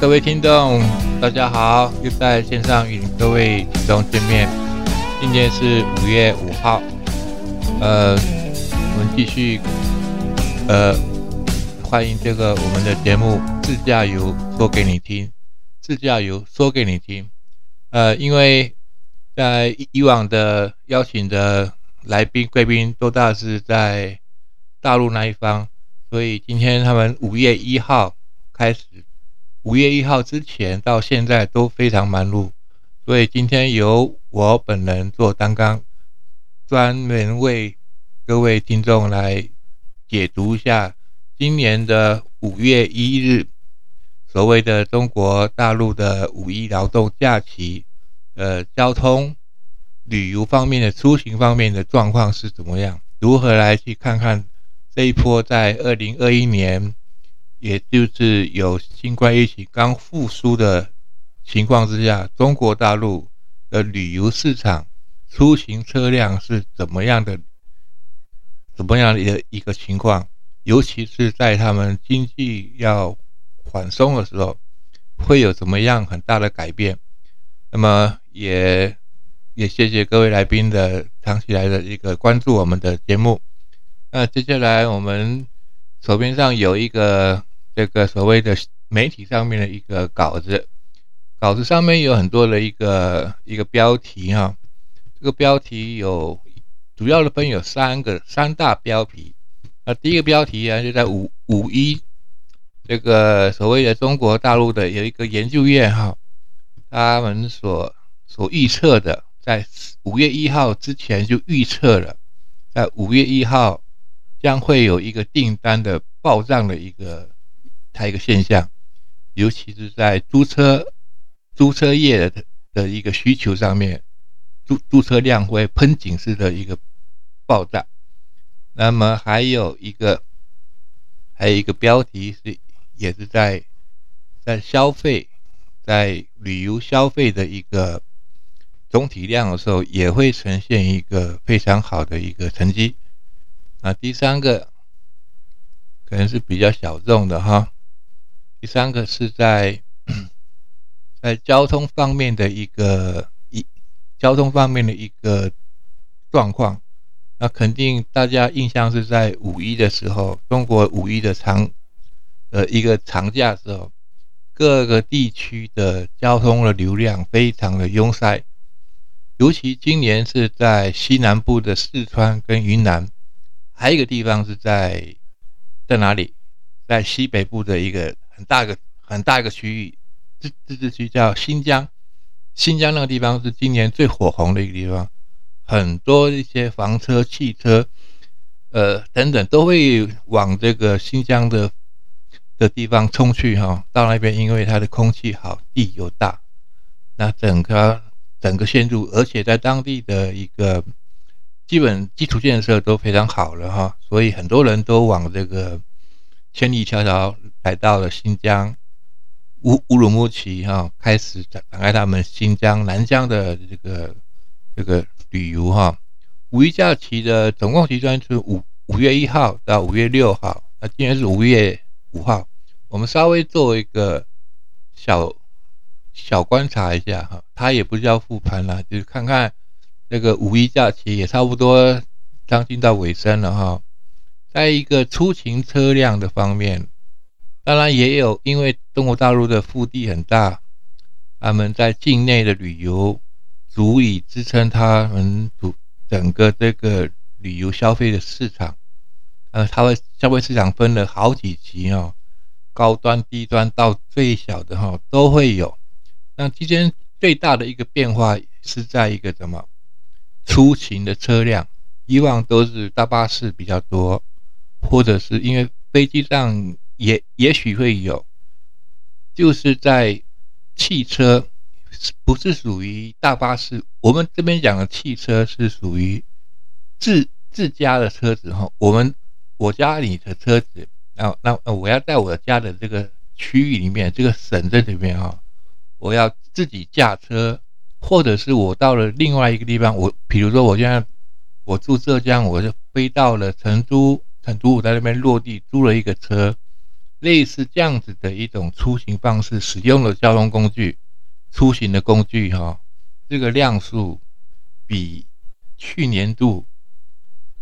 各位听众，大家好，又在线上与各位听众见面。今天是五月五号，呃，我们继续，呃，欢迎这个我们的节目《自驾游说给你听》，自驾游说给你听。呃，因为在以往的邀请的来宾贵宾都大是在大陆那一方，所以今天他们五月一号开始。五月一号之前到现在都非常忙碌，所以今天由我本人做担纲，专门为各位听众来解读一下今年的五月一日所谓的中国大陆的五一劳动假期，呃，交通、旅游方面的出行方面的状况是怎么样？如何来去看看这一波在二零二一年？也就是有新冠疫情刚复苏的情况之下，中国大陆的旅游市场出行车辆是怎么样的？怎么样的一个情况？尤其是在他们经济要缓松的时候，会有怎么样很大的改变？那么也也谢谢各位来宾的长期来的一个关注我们的节目。那接下来我们手边上有一个。这个所谓的媒体上面的一个稿子，稿子上面有很多的一个一个标题哈，这个标题有主要的分有三个三大标题。那第一个标题啊，就在五五一这个所谓的中国大陆的有一个研究院哈，他们所所预测的，在五月一号之前就预测了，在五月一号将会有一个订单的暴涨的一个。它一个现象，尤其是在租车、租车业的的一个需求上面，租租车量会喷井式的一个爆炸。那么还有一个，还有一个标题是，也是在在消费，在旅游消费的一个总体量的时候，也会呈现一个非常好的一个成绩。那第三个可能是比较小众的哈。第三个是在在交通方面的一个一交通方面的一个状况，那肯定大家印象是在五一的时候，中国五一的长呃一个长假时候，各个地区的交通的流量非常的拥塞，尤其今年是在西南部的四川跟云南，还有一个地方是在在哪里，在西北部的一个。很大一个很大一个区域，自自治区叫新疆，新疆那个地方是今年最火红的一个地方，很多一些房车、汽车，呃等等都会往这个新疆的的地方冲去哈。到那边，因为它的空气好，地又大，那整个整个线路，而且在当地的一个基本基础建设都非常好了哈，所以很多人都往这个千里迢迢。来到了新疆乌乌鲁木齐哈，开始展展开他们新疆南疆的这个这个旅游哈。五一假期的总共时间是五五月一号到五月六号，那今天是五月五号，我们稍微做一个小小观察一下哈，它也不叫复盘了，就是看看这个五一假期也差不多将近到尾声了哈，在一个出行车辆的方面。当然也有，因为中国大陆的腹地很大，他们在境内的旅游足以支撑他们主整个这个旅游消费的市场。呃，它的消费市场分了好几级哦，高端、低端到最小的哈都会有。那期间最大的一个变化是在一个什么出行的车辆，以往都是大巴士比较多，或者是因为飞机上。也也许会有，就是在汽车，不是属于大巴士。我们这边讲的汽车是属于自自家的车子哈。我们我家里的车子，那那我要在我家的这个区域里面，这个省这里面哈，我要自己驾车，或者是我到了另外一个地方，我比如说我现在我住浙江，我就飞到了成都，成都在那边落地租了一个车。类似这样子的一种出行方式，使用的交通工具、出行的工具哈，这个量数比去年度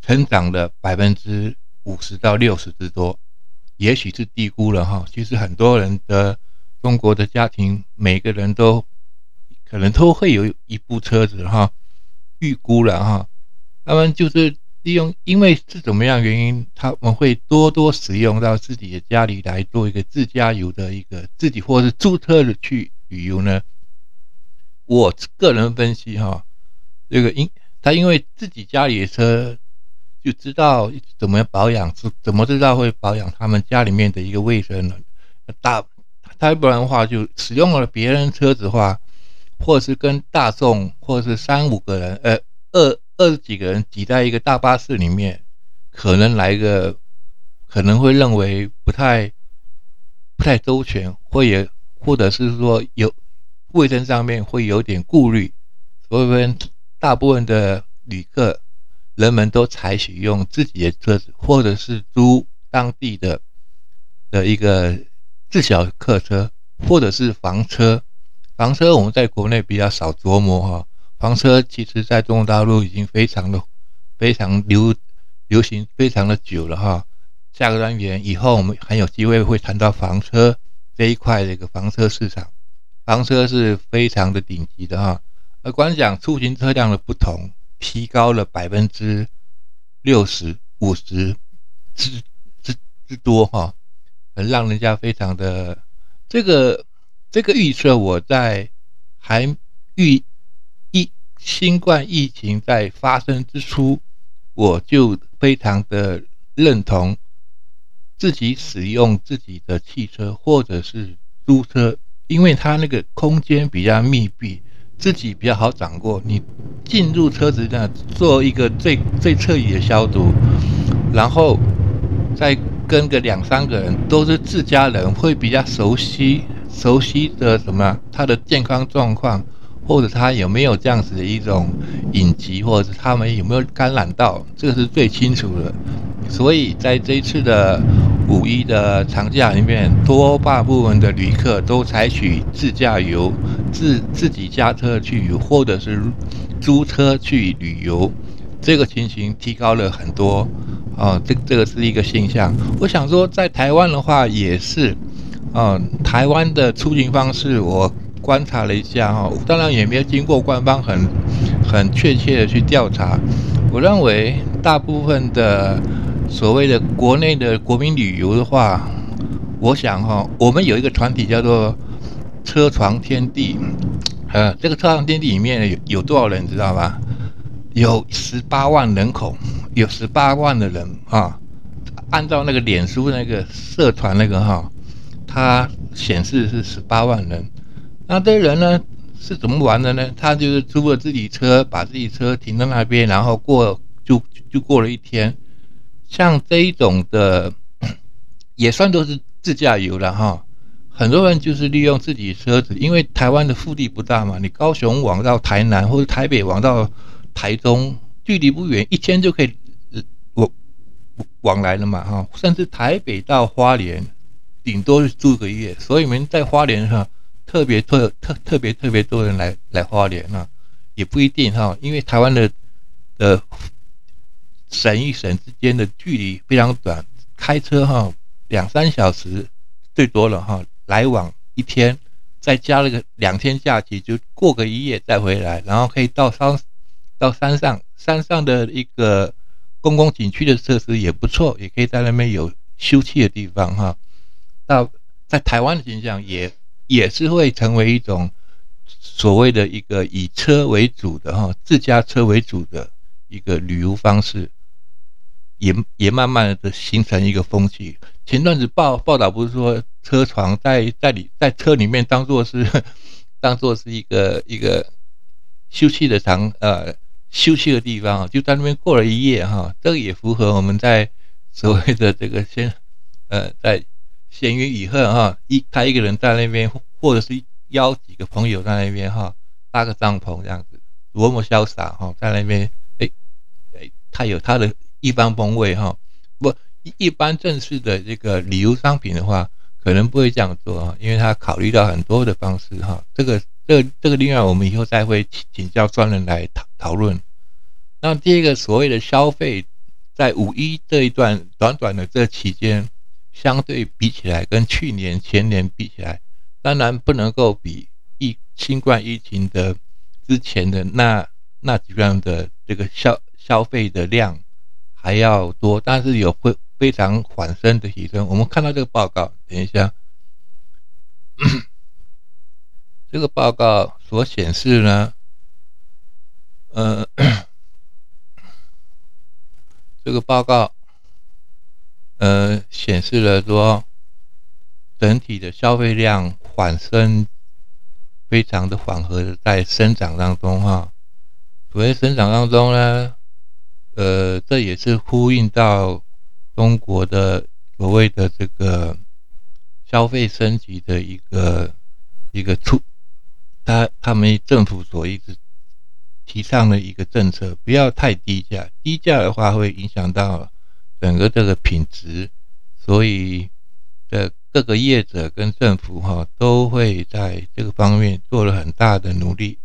成长了百分之五十到六十之多，也许是低估了哈。其实很多人的中国的家庭，每个人都可能都会有一部车子哈，预估了哈，他们就是。利用，因为是怎么样原因，他们会多多使用到自己的家里来做一个自驾游的一个自己或是租车的去旅游呢？我个人分析哈，这个因他因为自己家里的车就知道怎么保养，怎怎么知道会保养他们家里面的一个卫生呢？大他不然的话就使用了别人车子的话，或是跟大众，或是三五个人，呃二。二十几个人挤在一个大巴士里面，可能来个，可能会认为不太不太周全，或也或者是说有卫生上面会有点顾虑，所以大部分的旅客人们都采取用自己的车子，或者是租当地的的一个自小客车，或者是房车。房车我们在国内比较少琢磨哈。房车其实，在中国大陆已经非常的、非常流流行，非常的久了哈。下个单元以后，我们还有机会会谈到房车这一块的一个房车市场。房车是非常的顶级的哈。而光讲出行车辆的不同，提高了百分之六十五十之之之多哈，很让人家非常的这个这个预测，我在还预。新冠疫情在发生之初，我就非常的认同自己使用自己的汽车或者是租车，因为它那个空间比较密闭，自己比较好掌握。你进入车子那做一个最最彻底的消毒，然后再跟个两三个人都是自家人，会比较熟悉熟悉的什么他的健康状况。或者他有没有这样子的一种隐疾，或者他们有没有感染到，这个是最清楚的。所以在这一次的五一的长假里面，多大部分的旅客都采取自驾游，自自己驾车去，或者是租车去旅游，这个情形提高了很多。啊，这这个是一个现象。我想说，在台湾的话也是，啊，台湾的出行方式我。观察了一下哈，当然也没有经过官方很很确切的去调查。我认为大部分的所谓的国内的国民旅游的话，我想哈，我们有一个团体叫做车床天地，呃，这个车床天地里面有有多少人知道吧？有十八万人口，有十八万的人啊。按照那个脸书那个社团那个哈，它显示是十八万人。那这些人呢是怎么玩的呢？他就是租了自己车，把自己车停在那边，然后过就就过了一天。像这一种的，也算都是自驾游了哈。很多人就是利用自己车子，因为台湾的腹地不大嘛，你高雄往到台南或者台北往到台中，距离不远，一天就可以往往来了嘛哈。甚至台北到花莲，顶多是住个月，所以我们在花莲上。特别特特特别特别多人来来花莲啊，也不一定哈，因为台湾的的省与省之间的距离非常短，开车哈两三小时最多了哈，来往一天，再加了个两天假期，就过个一夜再回来，然后可以到山 到山上，山上的一个公共景区的设施也不错，也可以在那边有休憩的地方哈。到在台湾的形象也。也是会成为一种所谓的一个以车为主的哈自家车为主的一个旅游方式，也也慢慢的形成一个风气。前段子报报道不是说车床在在里在车里面当做是 当做是一个一个休息的场呃休息的地方就在那边过了一夜哈，这个也符合我们在所谓的这个先呃在。闲云雨鹤哈，一他一个人在那边，或者是邀几个朋友在那边哈，搭个帐篷这样子，多么潇洒哈，在那边，哎哎，他有他的一番风味哈。不，一般正式的这个旅游商品的话，可能不会这样做啊，因为他考虑到很多的方式哈。这个这这个另外我们以后再会请教专人来讨讨论。那第一个所谓的消费，在五一这一段短短的这期间，相对比起来，跟去年前年比起来，当然不能够比疫新冠疫情的之前的那那几样的这个消消费的量还要多，但是有会非常缓升的提升。我们看到这个报告，等一下，这个报告所显示呢，呃。这个报告，呃，显示了说，整体的消费量缓升，非常的缓和的在生长当中哈。所谓生长当中呢，呃，这也是呼应到中国的所谓的这个消费升级的一个一个促，他他们政府所一直。提倡的一个政策，不要太低价，低价的话会影响到整个这个品质，所以的各个业者跟政府哈都会在这个方面做了很大的努力。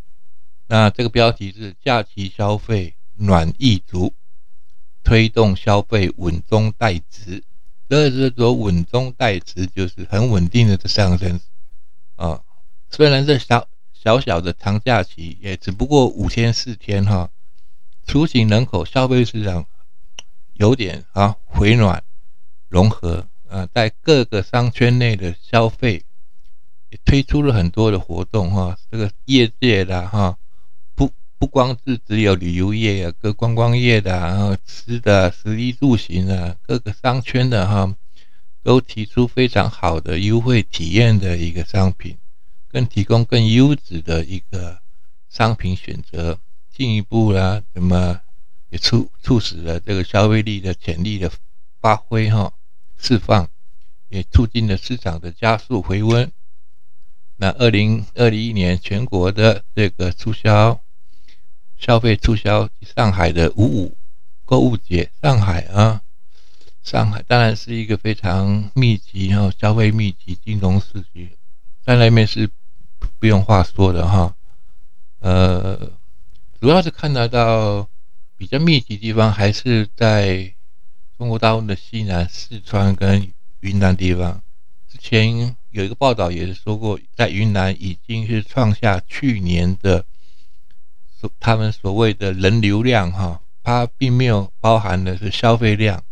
那这个标题是“假期消费暖意足，推动消费稳中带值”。这是说稳中带值，就是很稳定的这上升啊。虽然这小。小小的长假期也只不过五天四天哈，出行人口消费市场有点啊回暖融合啊，在各个商圈内的消费也推出了很多的活动哈，这个业界的哈不不光是只有旅游业啊，各观光业的然后吃的食衣住行啊，各个商圈的哈都提出非常好的优惠体验的一个商品。更提供更优质的一个商品选择，进一步呢，那么也促促使了这个消费力的潜力的发挥哈释放，也促进了市场的加速回温。那二零二一年全国的这个促销消费促销，上海的五五购物节，上海啊，上海当然是一个非常密集哈消费密集金融市区，在那边是。不用话说的哈，呃，主要是看得到比较密集地方，还是在中国大陆的西南、四川跟云南地方。之前有一个报道也是说过，在云南已经是创下去年的所他们所谓的人流量哈，它并没有包含的是消费量，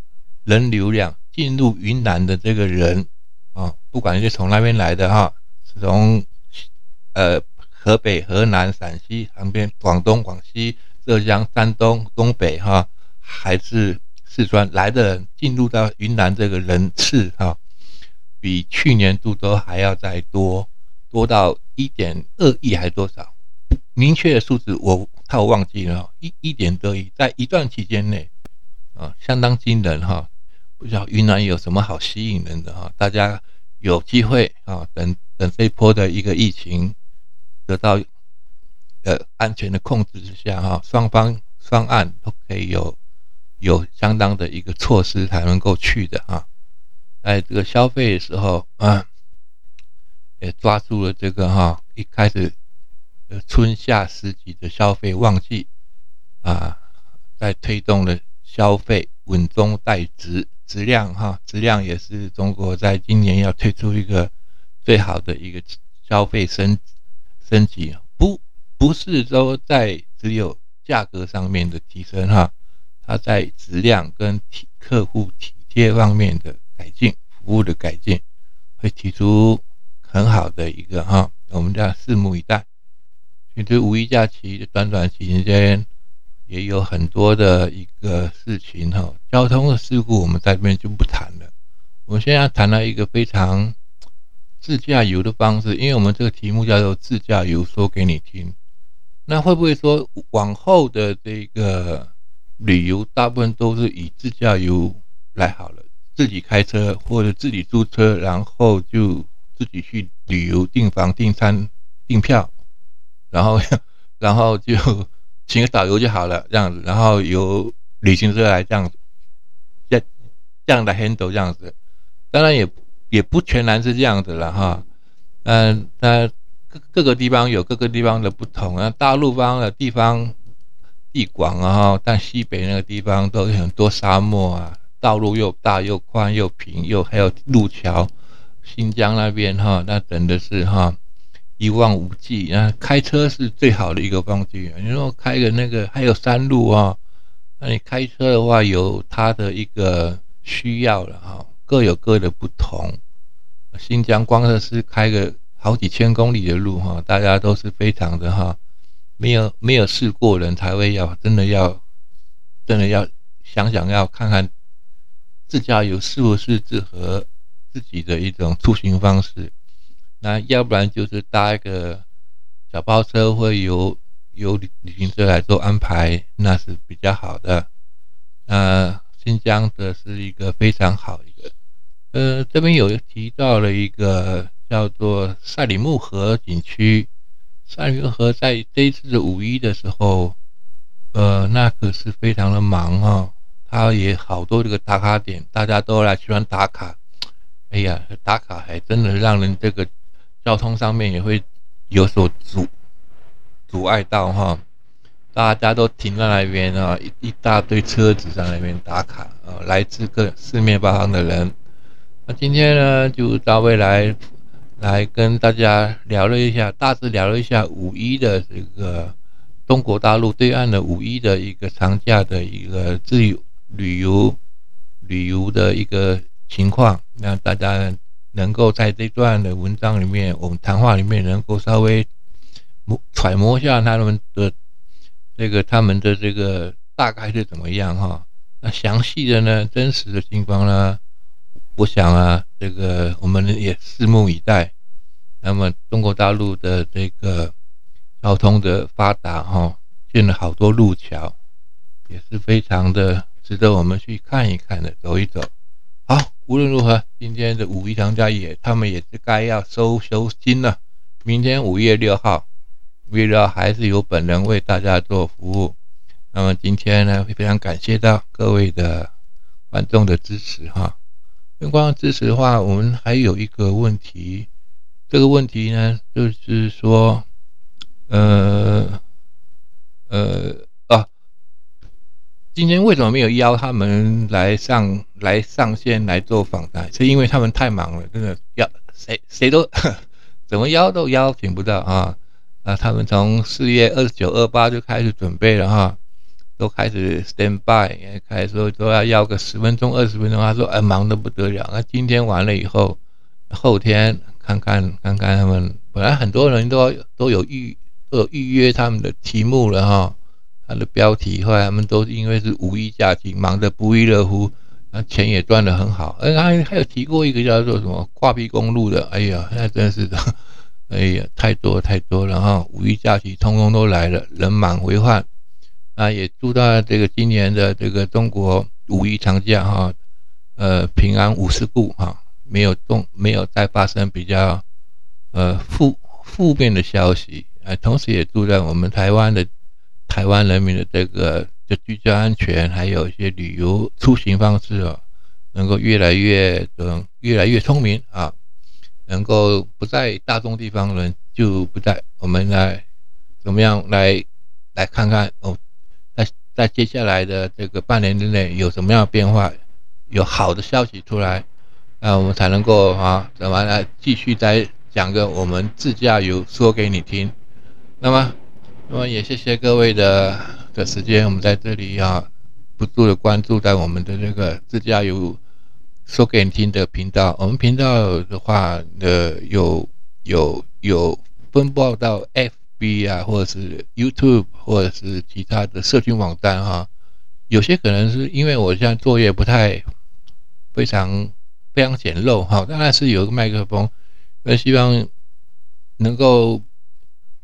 人流量进入云南的这个人啊，不管是从那边来的哈，是从。呃，河北、河南、陕西旁边，广东、广西、浙江、山东、东北，哈，还是四川来的人进入到云南这个人次，哈，比去年度都还要再多，多到一点二亿还多少？明确的数字我怕我忘记了，一一点多亿，在一段期间内，啊，相当惊人，哈。不知道云南有什么好吸引人的，哈，大家有机会啊，等等这一波的一个疫情。得到呃安全的控制之下哈，双方双岸都可以有有相当的一个措施才能够去的哈，在这个消费的时候啊，也抓住了这个哈一开始呃春夏时期的消费旺季啊，在推动了消费稳中带质质量哈，质量也是中国在今年要推出一个最好的一个消费升。升级不是说在只有价格上面的提升哈，它在质量跟体客户体贴方面的改进，服务的改进，会提出很好的一个哈，我们叫拭目以待。其实五一假期的短短期间，也有很多的一个事情哈，交通的事故我们在这边就不谈了。我们现在谈了一个非常。自驾游的方式，因为我们这个题目叫做自驾游，说给你听。那会不会说往后的这个旅游，大部分都是以自驾游来好了？自己开车或者自己租车，然后就自己去旅游，订房、订餐、订票，然后 然后就请个导游就好了，这样子，然后由旅行社来这样子，这这样的 handle 这样子，当然也也不全然是这样子了哈。嗯，那各个地方有各个地方的不同啊。大陆方的地方地广啊，但西北那个地方都有很多沙漠啊，道路又大又宽又平，又还有路桥。新疆那边哈，那真的是哈一望无际那开车是最好的一个方式。你说开个那个还有山路啊，那你开车的话有它的一个需要了哈，各有各的不同。新疆光是开个好几千公里的路哈，大家都是非常的哈，没有没有试过人才会要真的要真的要想想要看看自驾游是不是适合自己的一种出行方式。那要不然就是搭一个小包车，或由由旅旅行社来做安排，那是比较好的。那新疆的是一个非常好一个。呃，这边有提到了一个叫做赛里木河景区。赛里木河在这一次的五一的时候，呃，那可是非常的忙哈。它也好多这个打卡点，大家都来喜欢打卡。哎呀，打卡还真的让人这个交通上面也会有所阻阻碍到哈。大家都停在那边啊，一一大堆车子在那边打卡啊，来自各四面八方的人。那今天呢，就到未来来跟大家聊了一下，大致聊了一下五一的这个中国大陆对岸的五一的一个长假的一个自由旅游旅游的一个情况，让大家能够在这段的文章里面，我们谈话里面能够稍微揣摩一下他们的这个他们的这个大概是怎么样哈？那详细的呢，真实的情况呢？我想啊，这个我们也拭目以待。那么中国大陆的这个交通的发达哈，建了好多路桥，也是非常的值得我们去看一看的，走一走。好，无论如何，今天的五一长假也，他们也是该要收收心了。明天五月六号，为了还是由本人为大家做服务。那么今天呢，非常感谢到各位的观众的支持哈。相关支持的话，我们还有一个问题，这个问题呢，就是说，呃，呃啊，今天为什么没有邀他们来上来上线来做访谈？是因为他们太忙了，真的邀谁谁都 怎么邀都邀请不到啊！啊，他们从四月二十九、二八就开始准备了哈。都开始 stand by，开始说都要要个十分钟、二十分钟。他说：“哎，忙得不得了。”那今天完了以后，后天看看看看他们。本来很多人都都有预都有预约他们的题目了哈，他的标题。后来他们都因为是五一假期，忙得不亦乐乎，那钱也赚得很好。哎，还还有提过一个叫做什么挂壁公路的。哎呀，那真是的，哎呀，太多太多了哈！五一假期通通都来了，人满为患。啊，也祝大家这个今年的这个中国五一长假哈，呃，平安无事故哈，没有动，没有再发生比较呃负负面的消息啊。同时也祝在我们台湾的台湾人民的这个就居家安全，还有一些旅游出行方式哦，能够越来越嗯越来越聪明啊，能够不在大众地方人就不在，我们来怎么样来来看看哦。在接下来的这个半年之内有什么样的变化，有好的消息出来，那我们才能够啊，怎么来继续再讲个我们自驾游说给你听。那么，那么也谢谢各位的的时间，我们在这里要不住的关注在我们的这个自驾游说给你听的频道。我们频道的话，呃，有有有分布到 F。B 啊，或者是 YouTube，或者是其他的社群网站哈，有些可能是因为我现在作业不太非常非常简陋哈，当然是有一个麦克风，那希望能够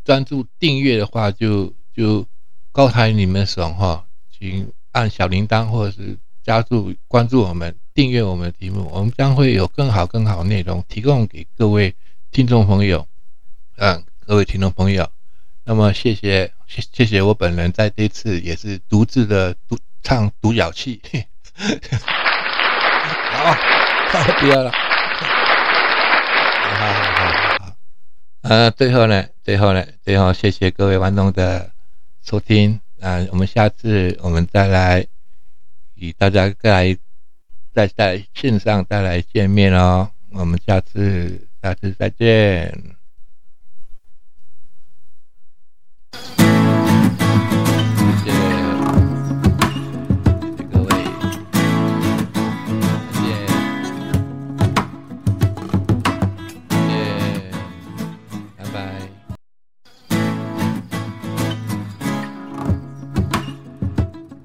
专注订阅的话，就就高抬你们手哈，请按小铃铛或者是加入关注我们，订阅我们的题目，我们将会有更好更好内容提供给各位听众朋友，嗯，各位听众朋友。那么谢谢谢谢谢我本人在这次也是独自的独唱独角戏，好，不要了。好好好好。呃，最后呢，最后呢，最后谢谢各位观众的收听啊，我们下次我们再来与大家再来再在线上再来见面哦。我们下次下次再见。you